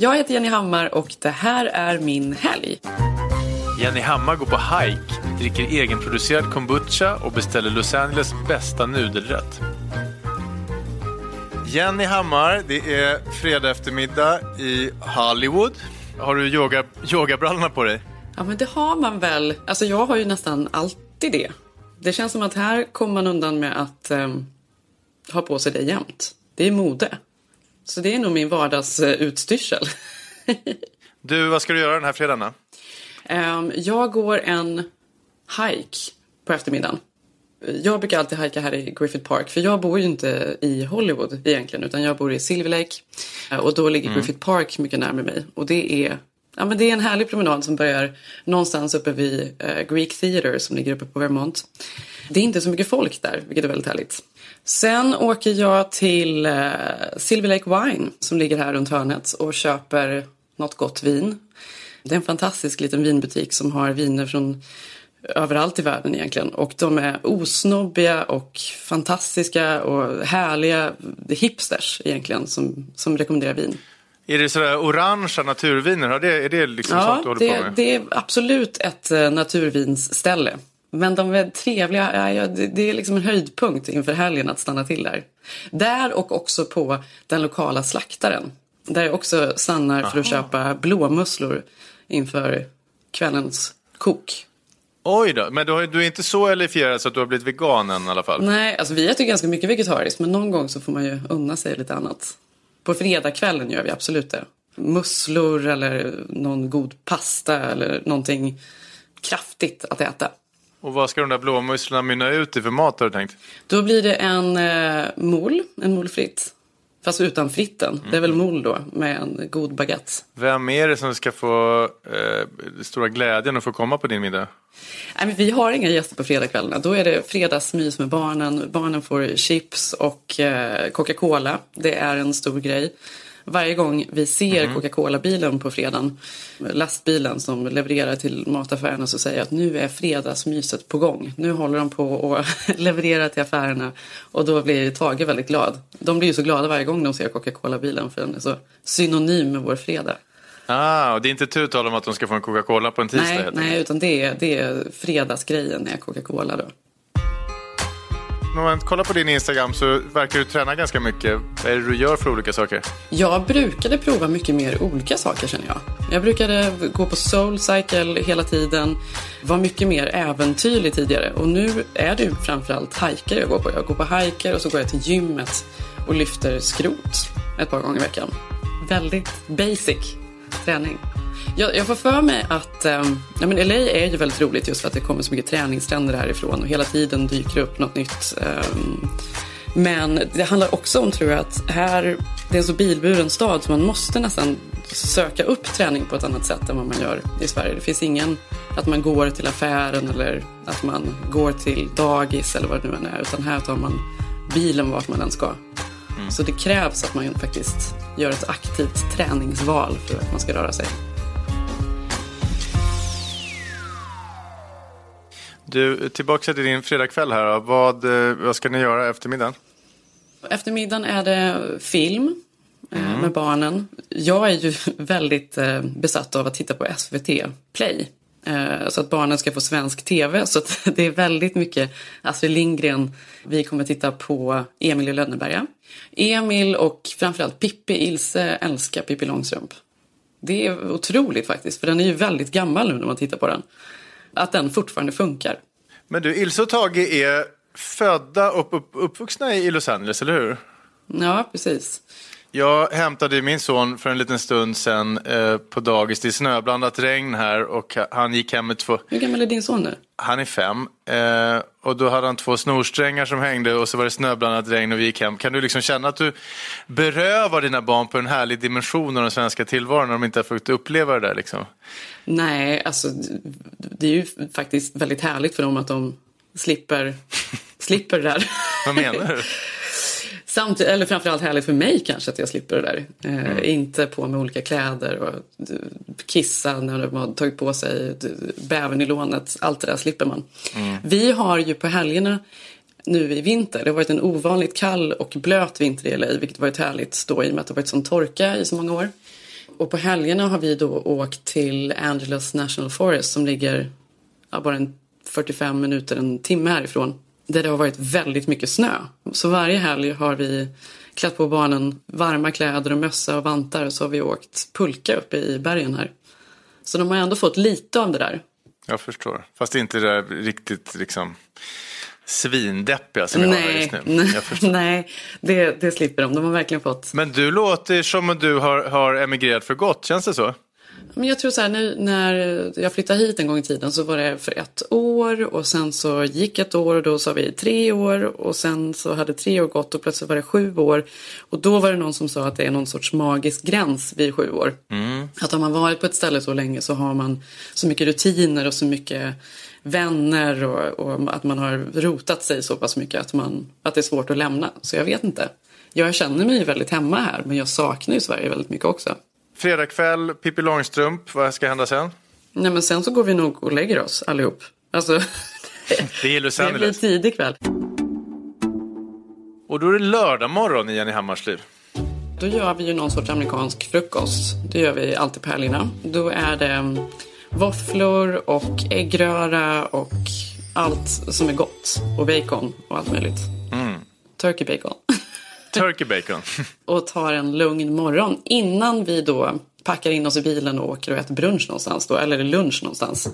Jag heter Jenny Hammar och det här är min helg. Jenny Hammar går på hike, dricker egenproducerad kombucha och beställer Los Angeles bästa nudelrätt. Jenny Hammar, det är fredag eftermiddag i Hollywood. Har du yoga, yogabrallorna på dig? Ja, men det har man väl. Alltså jag har ju nästan alltid det. Det känns som att här kommer man undan med att um, ha på sig det jämt. Det är mode. Så det är nog min vardagsutstyrsel. du, vad ska du göra den här fredagen då? Um, jag går en hike på eftermiddagen. Jag brukar alltid hajka här i Griffith Park för jag bor ju inte i Hollywood egentligen utan jag bor i Silver Lake. Och då ligger mm. Griffith Park mycket närmare mig. Och det är, ja, men det är en härlig promenad som börjar någonstans uppe vid uh, Greek Theatre som ligger uppe på Vermont. Det är inte så mycket folk där, vilket är väldigt härligt. Sen åker jag till uh, Silver Lake Wine som ligger här runt hörnet och köper något gott vin. Det är en fantastisk liten vinbutik som har viner från överallt i världen egentligen. Och de är osnobbiga och fantastiska och härliga hipsters egentligen som, som rekommenderar vin. Är det sådär orangea naturviner? Är det, är det liksom ja, sånt du håller det, på med? det är absolut ett uh, naturvinsställe. Men de är trevliga. Ja, det, det är liksom en höjdpunkt inför helgen att stanna till där. Där och också på den lokala slaktaren. Där jag också stannar Aha. för att köpa blåmusslor inför kvällens kok. Oj då, men du, har, du är inte så elifierad så att du har blivit vegan än i alla fall? Nej, alltså vi äter ganska mycket vegetariskt men någon gång så får man ju unna sig lite annat. På fredagskvällen gör vi absolut det. Musslor eller någon god pasta eller någonting kraftigt att äta. Och vad ska de där blåmusslorna mynna ut i för mat har du tänkt? Då blir det en eh, mol, en mol fritt. Fast utan fritten. Mm. Det är väl mol då med en god baguette. Vem är det som ska få eh, stora glädjen att få komma på din middag? Nej, men vi har inga gäster på fredagskvällarna. Då är det fredagsmys med barnen. Barnen får chips och eh, Coca-Cola. Det är en stor grej. Varje gång vi ser mm. Coca-Cola-bilen på fredagen, lastbilen som levererar till mataffärerna så säger jag att nu är fredagsmyset på gång. Nu håller de på att leverera till affärerna och då blir Tage väldigt glad. De blir ju så glada varje gång de ser Coca-Cola-bilen för den är så synonym med vår fredag. Ah, och det är inte tu tal om att de ska få en Coca-Cola på en tisdag? Nej, nej utan det är, det är fredagsgrejen är Coca-Cola då när man kollar på din Instagram så verkar du träna ganska mycket. Vad är det du gör för olika saker? Jag brukade prova mycket mer olika saker känner jag. Jag brukade gå på Soulcycle hela tiden. Var mycket mer äventyrlig tidigare. Och nu är det framförallt hajkar jag går på. Jag går på hajkar och så går jag till gymmet och lyfter skrot ett par gånger i veckan. Väldigt basic träning. Jag, jag får för mig att um, ja, men LA är ju väldigt roligt just för att det kommer så mycket träningsstränder härifrån och hela tiden dyker upp något nytt. Um, men det handlar också om, tror jag, att här, det är en så bilburen stad så man måste nästan söka upp träning på ett annat sätt än vad man gör i Sverige. Det finns ingen att man går till affären eller att man går till dagis eller vad det nu än är. Utan här tar man bilen vart man än ska. Mm. Så det krävs att man faktiskt gör ett aktivt träningsval för att man ska röra sig. Du, tillbaka till din fredagkväll här. Vad, eh, vad ska ni göra eftermiddagen? Eftermiddagen är det film eh, mm. med barnen. Jag är ju väldigt eh, besatt av att titta på SVT Play. Så att barnen ska få svensk tv. Så det är väldigt mycket Astrid Lindgren. Vi kommer titta på Emil i Lönneberga. Emil och framförallt Pippi Ilse älskar Pippi Långstrump. Det är otroligt faktiskt, för den är ju väldigt gammal nu när man tittar på den att den fortfarande funkar. Men du, Ilse och Tage är födda och upp, uppvuxna i Los Angeles, eller hur? Ja, precis. Jag hämtade min son för en liten stund sen eh, på dagis. Det är snöblandat regn här och han gick hem med två... Hur gammal är din son nu? Han är fem. Eh, och då hade han två snorsträngar som hängde och så var det snöblandat regn och vi gick hem. Kan du liksom känna att du berövar dina barn på en härlig dimension av den svenska tillvaron när de inte har fått uppleva det där liksom? Nej, alltså det är ju faktiskt väldigt härligt för dem att de slipper, slipper det där. Vad menar du? Samtidigt, eller framförallt härligt för mig kanske att jag slipper det där. Eh, mm. Inte på med olika kläder och kissa när de har tagit på sig bävern i lånet. Allt det där slipper man. Mm. Vi har ju på helgerna nu i vinter. Det har varit en ovanligt kall och blöt vinter i LA, vilket varit härligt då i och med att det varit sån torka i så många år. Och på helgerna har vi då åkt till Angeles National Forest som ligger ja, bara en 45 minuter, en timme härifrån. Där det har varit väldigt mycket snö. Så varje helg har vi klätt på barnen varma kläder och mössa och vantar och så har vi åkt pulka uppe i bergen här. Så de har ändå fått lite av det där. Jag förstår. Fast inte det där riktigt liksom svindeppiga som vi har just nu. Nej, nej det, det slipper de. De har verkligen fått Men du låter som att du har, har emigrerat för gott, känns det så? Men jag tror så här, nu, när jag flyttade hit en gång i tiden så var det för ett år och sen så gick ett år och då sa vi tre år och sen så hade tre år gått och plötsligt var det sju år. Och då var det någon som sa att det är någon sorts magisk gräns vid sju år. Att om man varit på ett ställe så länge så har man så mycket rutiner och så mycket vänner och, och att man har rotat sig så pass mycket att, man, att det är svårt att lämna. Så jag vet inte. Jag känner mig väldigt hemma här men jag saknar ju Sverige väldigt mycket också. Fredag kväll, Pippi Långstrump, vad ska hända sen? Nej men sen så går vi nog och lägger oss allihop. Alltså, Det är Los det blir tidig kväll. Och då är det lördag morgon i Jenny Hammars liv. Då gör vi ju någon sorts amerikansk frukost. Det gör vi alltid på helgerna. Då är det mm, våfflor och äggröra och allt som är gott. Och bacon och allt möjligt. Turkey bacon. Turkey bacon. och tar en lugn morgon innan vi då packar in oss i bilen och åker och äter brunch någonstans då, eller lunch någonstans.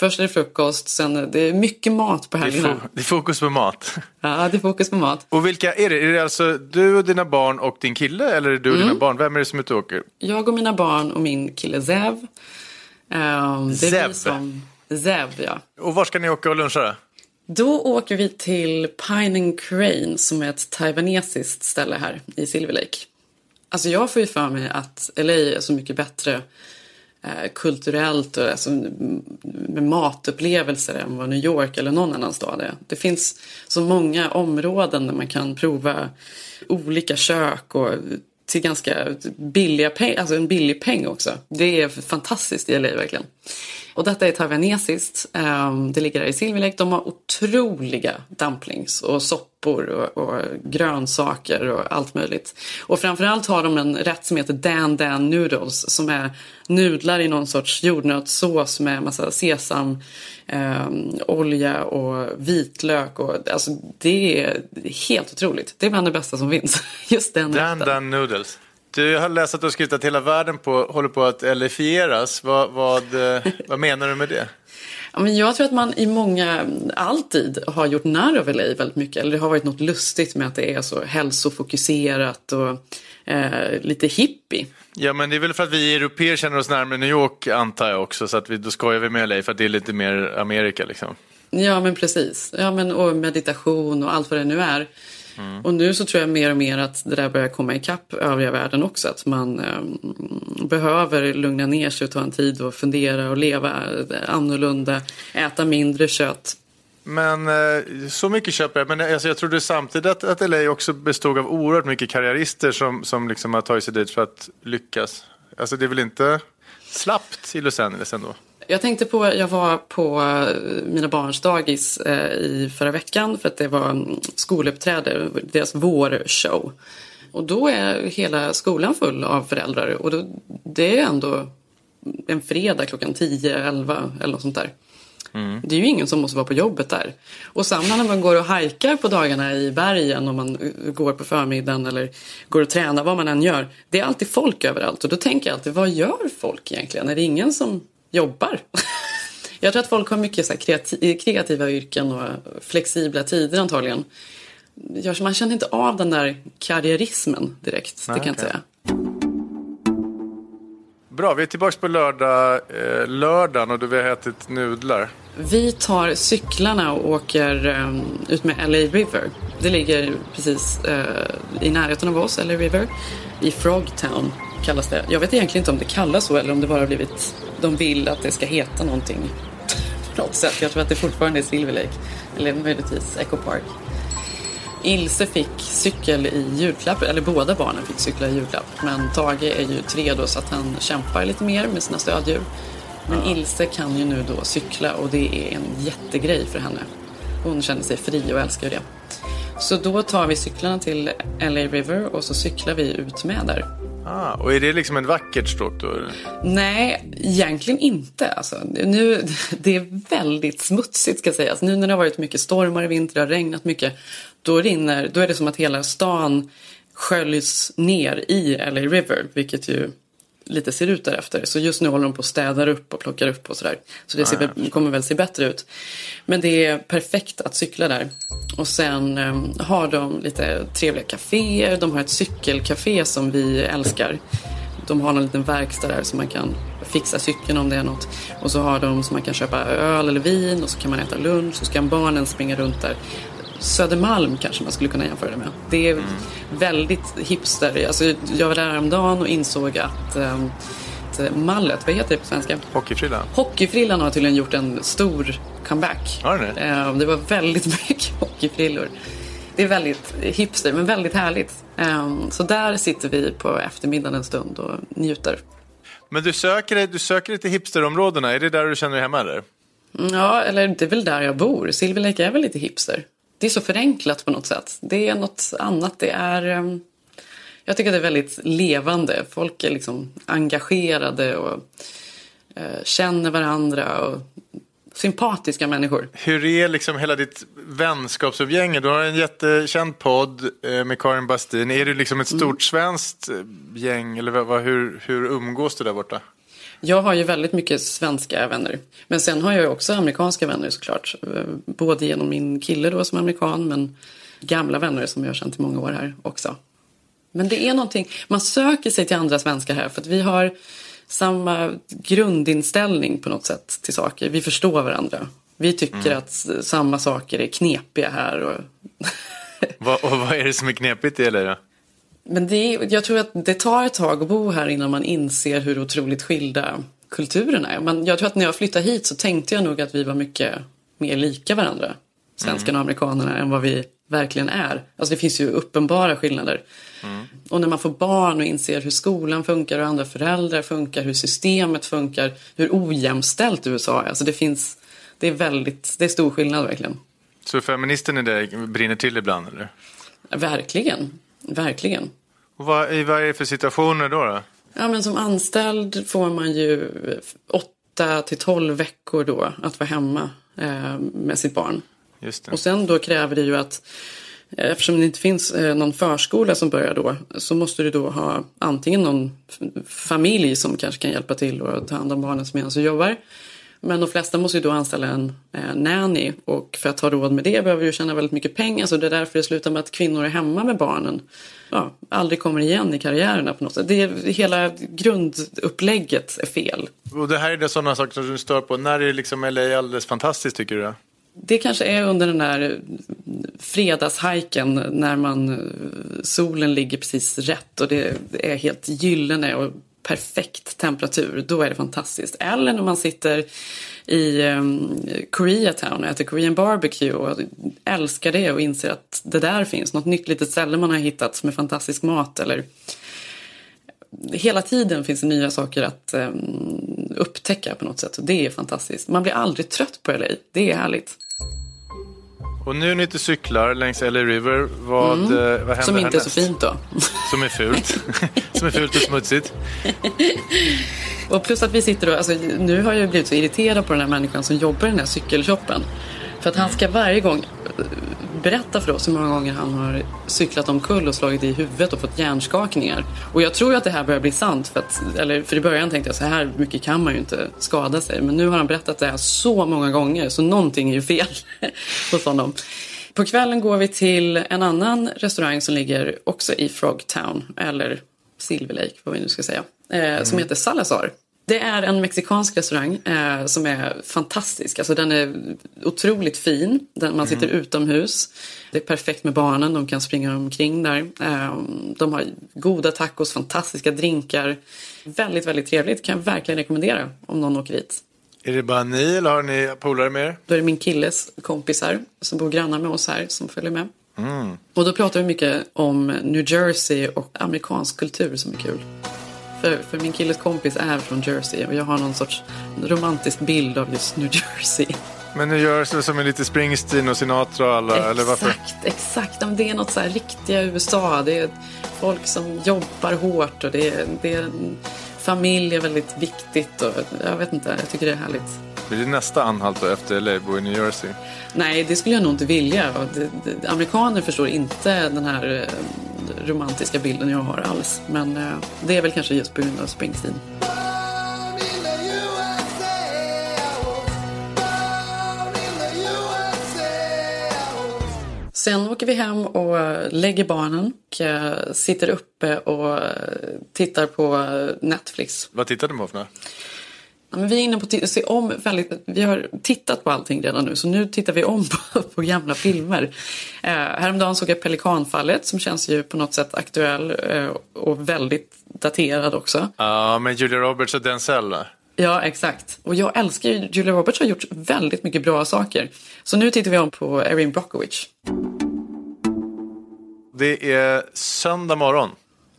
Först är det frukost, sen är det mycket mat på Det är, helgerna. fo- det är fokus på mat. Ja, det är fokus på mat. Och vilka är det? Är det alltså du och dina barn och din kille? Eller är det du och dina barn? Vem är det som är ute och åker? Jag och mina barn och min kille Zev. Ehm, det är Zev? Som, Zev, ja. Och var ska ni åka och luncha då? Då åker vi till Pine and Crane som är ett taiwanesiskt ställe här i Silver Lake. Alltså jag får ju för mig att LA är så mycket bättre eh, kulturellt och alltså, med matupplevelser än vad New York eller någon annan stad är. Det finns så många områden där man kan prova olika kök och till ganska billiga pengar, alltså en billig peng också. Det är fantastiskt i LA verkligen. Och detta är taiwanesiskt. Ehm, Det ligger där i Silver Lake. De har otroliga dumplings och soppor och, och grönsaker och allt möjligt. Och framförallt har de en rätt som heter Dan Dan Noodles som är nudlar i någon sorts jordnötssås med massa sesam, ehm, olja och vitlök. Och, alltså, det är helt otroligt. Det är bland det bästa som finns. Just den Dan rätten. Dan Noodles. Du har läst att du har skrivit att hela världen på, håller på att elifieras. Vad, vad, eh, vad menar du med det? Ja, men jag tror att man i många, alltid har gjort narr av LA väldigt mycket. Eller det har varit något lustigt med att det är så hälsofokuserat och eh, lite hippie. Ja men det är väl för att vi europeer känner oss närmare New York antar jag också. Så att vi, då skojar vi med LA för att det är lite mer Amerika liksom. Ja men precis. Ja, men, och meditation och allt vad det nu är. Och nu så tror jag mer och mer att det där börjar komma ikapp övriga världen också. Att man eh, behöver lugna ner sig och ta en tid och fundera och leva eh, annorlunda. Äta mindre kött. Men eh, så mycket köper jag. Men alltså, jag trodde samtidigt att, att LA också bestod av oerhört mycket karriärister som, som liksom har tagit sig dit för att lyckas. Alltså det är väl inte slappt i Los Angeles ändå? Jag tänkte på, jag var på eh, mina barns dagis eh, i förra veckan för att det var mm, skoluppträde, deras vårshow. Och då är hela skolan full av föräldrar och då, det är ändå en fredag klockan 10, 11 eller något sånt där. Det är ju ingen som måste vara på jobbet där. Och samma när man går och hajkar på dagarna i bergen om man eh, går på förmiddagen eller går och tränar, vad man än gör. Det är alltid folk överallt och då tänker jag alltid, vad gör folk egentligen? Är det ingen som jobbar? jag tror att folk har mycket så här kreati- kreativa yrken och flexibla tider antagligen. Jag- Man känner inte av den där karriärismen direkt, det Nej, kan jag okej. säga. Bra, vi är tillbaka på lördag, eh, lördagen och då vi har ätit nudlar. Vi tar cyklarna och åker um, ut med LA River. Det ligger precis eh, i närheten av oss, LA River. I Frogtown kallas det. Jag vet egentligen inte om det kallas så eller om det bara har blivit... De vill att det ska heta någonting på något sätt. Jag tror att det fortfarande är Silver Lake. Eller möjligtvis Echo Park. Ilse fick cykel i julklapp, eller båda barnen fick cykla i julklapp. Men Tage är ju tre då så att han kämpar lite mer med sina stödjur. Men Ilse kan ju nu då cykla och det är en jättegrej för henne. Hon känner sig fri och älskar det. Så då tar vi cyklarna till LA River och så cyklar vi ut med där. Ah, och är det liksom ett vackert stråk då? eller? Nej, egentligen inte. Alltså, nu, det är väldigt smutsigt ska sägas. Nu när det har varit mycket stormar i vinter, det har regnat mycket. Då, rinner, då är det som att hela stan sköljs ner i LA River, vilket ju lite ser ut därefter. Så just nu håller de på att städa upp och plockar upp och sådär. Så det ser, väl- kommer väl se bättre ut. Men det är perfekt att cykla där. Och sen eh, har de lite trevliga kaféer. De har ett cykelcafé som vi älskar. De har en liten verkstad där så man kan fixa cykeln om det är något. Och så har de så man kan köpa öl eller vin och så kan man äta lunch. Så kan barnen springa runt där. Södermalm kanske man skulle kunna jämföra det med. Det är väldigt hipster. Alltså, jag var där häromdagen och insåg att, ehm, att mallet, vad heter det på svenska? Hockeyfrilla? Hockeyfrillan har tydligen gjort en stor comeback. Har den det? Eh, Det var väldigt mycket hockeyfrillor. Det är väldigt hipster, men väldigt härligt. Eh, Så där sitter vi på eftermiddagen en stund och njuter. Men du söker, dig- du söker dig till hipsterområdena, är det där du känner dig hemma eller? Mm, Ja, eller det är väl där jag bor. Silver Lake är väl lite hipster. Det är så förenklat på något sätt. Det är något annat. Det är... ehm, Jag tycker det är väldigt levande. Folk är liksom engagerade och eh, känner varandra och sympatiska människor. Hur är liksom hela ditt vänskapsumgänge? Du har en jättekänd podd eh, med Karin Bastin. Är det liksom ett stort svenskt eh, gäng eller vad, hur, hur umgås du där borta? Jag har ju väldigt mycket svenska vänner. Men sen har jag ju också amerikanska vänner såklart. Eh, Både genom min kille då som är amerikan men gamla vänner som jag har känt i många år här också. Men det är någonting, man söker sig till andra svenskar här för att vi har samma grundinställning på något sätt till saker. Vi förstår varandra. Vi tycker att samma saker är knepiga här. Och Vad, och vad är det som är knepigt i LA då? Men det jag tror att det tar ett tag att bo här innan man inser hur otroligt skilda kulturerna är. Men jag tror att när jag flyttade hit så tänkte jag nog att vi var mycket mer lika varandra, svenskarna och amerikanerna, än vad vi verkligen är. Alltså det finns ju uppenbara skillnader. Och när man får barn och inser hur skolan funkar, hur andra föräldrar funkar, hur systemet funkar, hur ojämställt USA är. Alltså det finns, det är väldigt, det är stor skillnad verkligen. Så feministen i dig brinner till ibland eller? Verkligen, verkligen. Och vad, i vad är det för situationer då? då? Ja, men som anställd får man ju 8 till 12 veckor då att vara hemma eh, med sitt barn. Just det. Och sen då kräver det ju att eh, eftersom det inte finns eh, någon förskola som börjar då så måste du då ha antingen någon familj som kanske kan hjälpa till och ta hand om barnen medan du jobbar. Men de flesta måste ju då anställa en eh, nanny och för att ha råd med det behöver du tjäna väldigt mycket pengar så det är därför det slutar med att kvinnor är hemma med barnen. Ja, aldrig kommer igen i karriärerna på något sätt. Det är, hela grundupplägget är fel. Och det här är det sådana saker som du stör på. När är liksom LA alldeles fantastiskt tycker du? Då? Det kanske är under den där fredagshajken när man, eh, solen ligger precis rätt och det är helt gyllene och perfekt temperatur. Då är det fantastiskt. Eller när man sitter i um, Koreatown och äter Korean barbecue och älskar det och inser att det där finns något nytt litet ställe man har hittat med fantastisk mat. Eller hela tiden finns det nya saker att um, upptäcka på något sätt. Och det är fantastiskt. Man blir aldrig trött på LA. Det är härligt. Och nu är ni cyklar längs LA River. Vad, eh, vad händer Mm. Som inte är så härnäst? fint då. Som är fult. som är fult och smutsigt. Och plus att vi sitter och, alltså, nu har jag blivit så irriterad på den här människan som jobbar i den här cykelshoppen. För att han ska varje gång eh, berätta för oss hur många gånger han har cyklat omkull och slagit i huvudet och fått hjärnskakningar. Och jag tror ju att det här börjar bli sant. För, att, eller, för i början tänkte jag så här mycket kan man ju inte skada sig. Men nu har han berättat det här så många gånger så någonting är ju fel hos honom. På kvällen går vi till en annan restaurang som ligger också i Frogtown. Eller Silver Lake, vad vi nu ska säga. Eh, Som heter Salazar. Det är en mexikansk restaurang eh, som är fantastisk. Alltså, den är otroligt fin. Den, man sitter utomhus. Det är perfekt med barnen. De kan springa omkring där. Eh, de har goda tacos, fantastiska drinkar. Väldigt, väldigt trevligt. Kan jag verkligen rekommendera om någon åker dit. Är det bara ni eller har ni polare med er? Då är det min killes kompisar som bor grannar med oss här som följer med. Och då pratar vi mycket om New Jersey och amerikansk kultur som är kul. För, för min killes kompis är från Jersey och jag har någon sorts romantisk bild av just New Jersey. Men görs det som en lite Springsteen och Sinatra och alla, exakt, eller varför? Exakt, det är något så här riktiga USA. Det är folk som jobbar hårt och det är, det är familj är väldigt viktigt. Och, jag vet inte, jag tycker det är härligt. Blir det nästa anhalt efter LA, bo i New Jersey? Nej, det skulle jag nog inte vilja. Amerikaner förstår inte den här eh, romantiska bilden jag har alls. Men eh, det är väl kanske just på grund av Springsteen. Sen åker vi hem och lägger barnen och eh, sitter uppe och tittar på Netflix. Vad tittar du på för något? Men vi är inne på att se om väldigt, vi har tittat på allting redan nu så nu tittar vi om på, på gamla filmer. Eh, häromdagen såg jag Pelikanfallet som känns ju på något sätt aktuell eh, och väldigt daterad också. Ja, med Julia Roberts och Denzel. Ja, exakt. Och jag älskar ju, Julia Roberts har gjort väldigt mycket bra saker. Så nu tittar vi om på Erin Brockovich. Det är söndag morgon.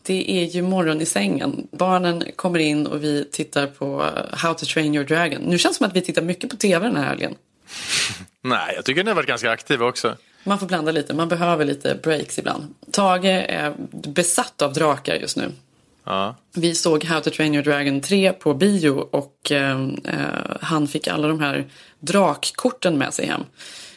Det är ju morgon i sängen. Barnen kommer in och vi tittar på How to train your dragon. Nu känns det som att vi tittar mycket på tv den här helgen. Nej, jag tycker ni har varit ganska aktiva också. Man får blanda lite, man behöver lite breaks ibland. Tage är besatt av drakar just nu. Ja. Vi såg How to train your dragon 3 på bio och eh, han fick alla de här drakkorten med sig hem.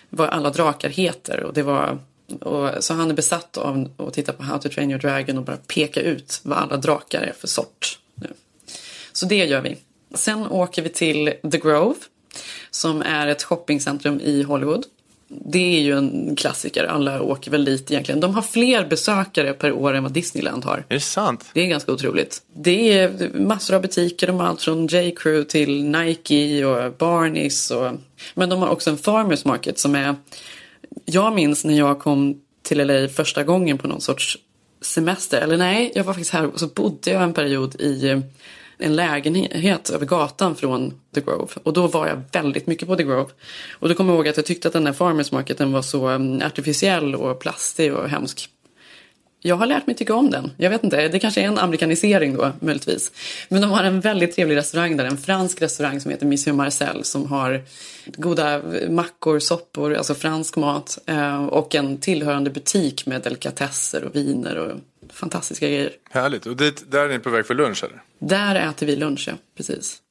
Vad alla drakar heter och det var och, så han är besatt av att titta på How to train your dragon och bara peka ut vad alla drakar är för sort. Nu. Så det gör vi. Sen åker vi till The Grove som är ett shoppingcentrum i Hollywood. Det är ju en klassiker, alla åker väl dit egentligen. De har fler besökare per år än vad Disneyland har. Är det sant? Det är ganska otroligt. Det är massor av butiker, de har allt från J. Crew till Nike och Barneys. Och... Men de har också en farmers market som är jag minns när jag kom till LA första gången på någon sorts semester. Eller nej, jag var faktiskt här och så bodde jag en period i eh, en lägenhet över gatan från The Grove. Och då var jag väldigt mycket på The Grove. Och då kommer jag ihåg att jag tyckte att den där farmers marketen var så mm, artificiell och plastig och hemsk. Jag har lärt mig tycka om den. Jag vet inte, det kanske är en amerikanisering då möjligtvis. Men de har en väldigt trevlig restaurang där, en fransk restaurang som heter Monsieur Marcel som har goda mackor, soppor, alltså fransk mat eh, och en tillhörande butik med delikatesser och viner och fantastiska grejer. Härligt. Och dit, där är ni på väg för lunch eller? Där äter vi lunch, ja. Precis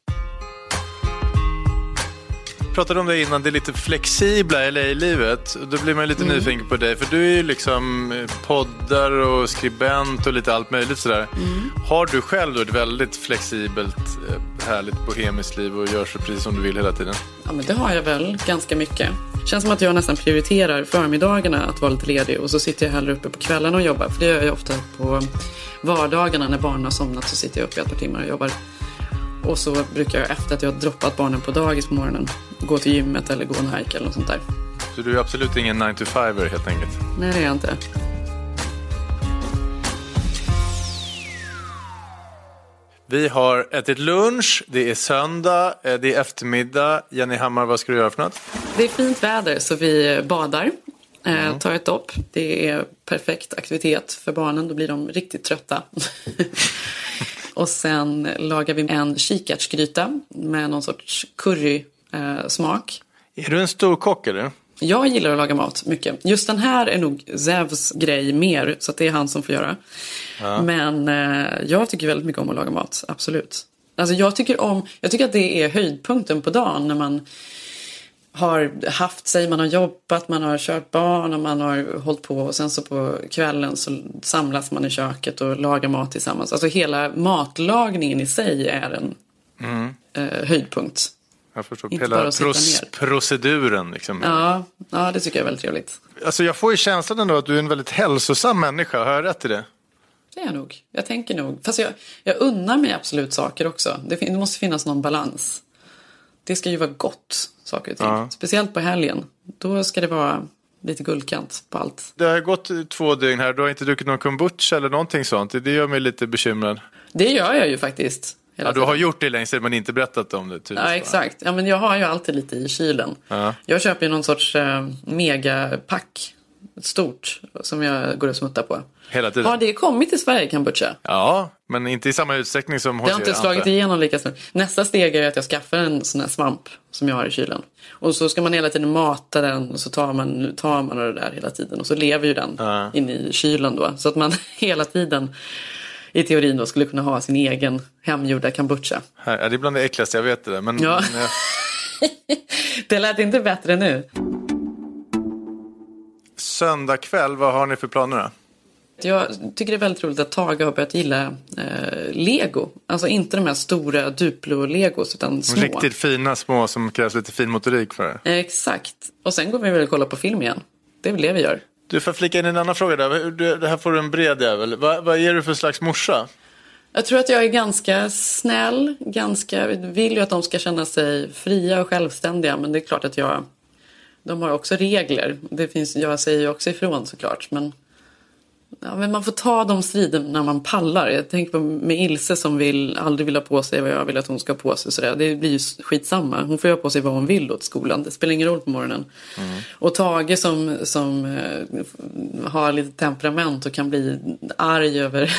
pratade om det innan, det är lite flexibla LA-livet. Då blir man lite mm. nyfiken på dig. För du är ju liksom eh, poddar och skribent och lite allt möjligt sådär. Mm. Har du själv då ett väldigt flexibelt, eh, härligt bohemiskt liv och gör så precis som du vill hela tiden? Ja, men det har jag väl ganska mycket. Känns som att jag nästan prioriterar förmiddagarna att vara lite ledig och så sitter jag hellre uppe på kvällarna och jobbar. För det gör jag ofta på vardagarna när barnen har somnat så sitter jag uppe i ett par timmar och jobbar. Och så brukar jag efter att jag har droppat barnen på dagis på morgonen gå till gymmet eller gå en hike eller något sånt där. Så du är absolut ingen 9 to 5 helt enkelt? Nej, det är jag inte. Vi har ätit lunch, det är söndag, eh, det är eftermiddag. Jenny Hammar, vad ska du göra för något? Det är fint väder så vi badar, eh, mm. tar ett dopp. Det är perfekt aktivitet för barnen, då blir de riktigt trötta. Och sen lagar vi en kikärtsgryta med någon sorts currysmak. är du en stor kock eller? Jag gillar att laga mat mycket. Just den här är nog Zevs grej mer, så det är han som får göra. Ja. Men eh, jag tycker väldigt mycket om att laga mat, absolut. Alltså jag tycker om, jag tycker att det är höjdpunkten på dagen när man har haft sig, man har jobbat, man har kört barn och man har hållit på och sen så på kvällen så samlas man i köket och lagar mat tillsammans. Alltså hela matlagningen i sig är en mm. eh, höjdpunkt. Jag förstår. Inte hela pros proceduren liksom. Ja, ja, det tycker jag är väldigt trevligt. Alltså jag får ju känslan ändå att du är en väldigt hälsosam människa. Har jag rätt i det? Det är jag nog. Jag tänker nog. Fast jag, jag unnar mig absolut saker också. Det, det måste finnas någon balans. Det ska ju vara gott saker och ting. Ja. Speciellt på helgen. Då ska det vara lite guldkant på allt. Det har gått två dygn här. Du har inte druckit någon kombucha eller någonting sånt. Det gör mig lite bekymrad. Det gör jag ju faktiskt. Ja, du har gjort det längst men inte berättat om det. Ja, exakt. Ja, men jag har ju alltid lite i kylen. Ja. Jag köper ju någon sorts eh, megapack stort som jag går och smuttar på. Hela tiden? Har det kommit till Sverige, kombucha? Ja, men inte i samma utsträckning som hos Det har inte slagit jag. igenom lika snabbt. Nästa steg är att jag skaffar en sån här svamp som jag har i kylen. Och så ska man hela tiden mata den och så tar man, tar man det där hela tiden. Och så lever ju den Ja. inne i kylen då. Så att man hela tiden i teorin då skulle kunna ha sin egen hemgjorda kombucha. Ja, det är bland det äckligaste jag vet det där. Men, Ja. men, eh, Det lät inte bättre nu. Söndag kväll, vad har ni för planer då? Jag tycker det är väldigt roligt att Tage har börjat gilla eh, lego. Alltså inte de här stora Duplo-legos utan små. Riktigt fina små som krävs lite fin motorik för. Eh, Exakt. Och sen går vi väl och kollar på film igen. Det är väl det vi gör. Du får flika in en annan fråga där. Du- Det här får du en bred jävel. Vad, vad är du för slags morsa? Jag tror att jag är ganska snäll. Ganska, vill ju att de ska känna sig fria och självständiga. Men det är klart att jag... De har också regler. Det finns, jag säger ju också ifrån såklart. Men, ja, men man får ta de striderna när man pallar. Jag tänker på med Ilse som vill, aldrig vill ha på sig vad jag vill att hon ska ha på sig. Sådär. Det blir ju skitsamma. Hon får ju ha på sig vad hon vill åt skolan. Det spelar ingen roll på morgonen. Och Tage som, som eh, har lite temperament och kan bli arg över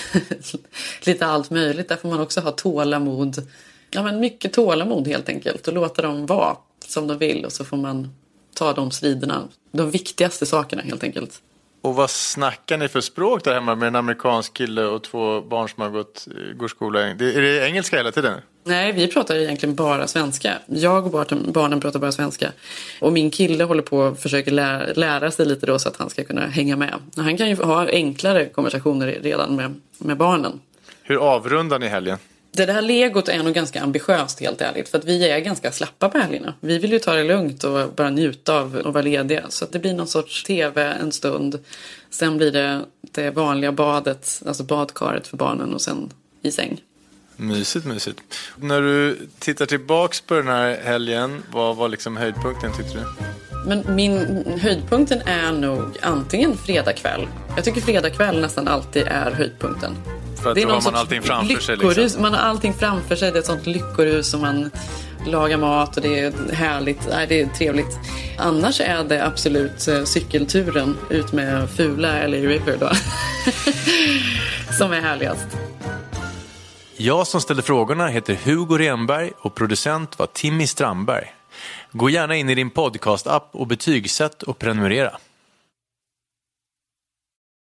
lite allt möjligt. Där får man också ha tålamod. Ja, men mycket tålamod helt enkelt. Och låta dem vara som de vill. Och så får man ta de striderna. De viktigaste sakerna helt enkelt. Och vad snackar ni för språk där hemma med en amerikansk kille och två barn som har gått eh, går skola? Det, är det engelska hela tiden? Nej, vi pratar egentligen bara svenska. Jag och barnen, barnen pratar bara svenska. Och min kille håller på och försöker lära, lära sig lite då så att han ska kunna hänga med. Han kan ju ha enklare konversationer redan med, med barnen. Hur avrundar ni helgen? Det där legot är nog ganska ambitiöst helt ärligt. För att vi är ganska slappa på helgerna. Vi vill ju ta det lugnt och bara njuta av att vara lediga. Så att det blir någon sorts tv en stund. Sen blir det det vanliga badet, alltså badkaret för barnen och sen i säng. Mysigt, mysigt. När du tittar tillbaks på den här helgen, vad var liksom höjdpunkten tyckte du? Men min höjdpunkten är nog antingen fredag kväll. Jag tycker fredag kväll nästan alltid är höjdpunkten. För att då har man allting framför sig. lyckorus. Liksom. Man har allting framför sig. Det är ett sånt lyckorus som man lagar mat och det är härligt. Nej, det är trevligt. Annars är det absolut eh, cykelturen ut med Fula eller River då. som är härligast. Jag som ställde frågorna heter Hugo Renberg och producent var Timmy Strandberg. Gå gärna in i din podcast-app och betygsätt och prenumerera.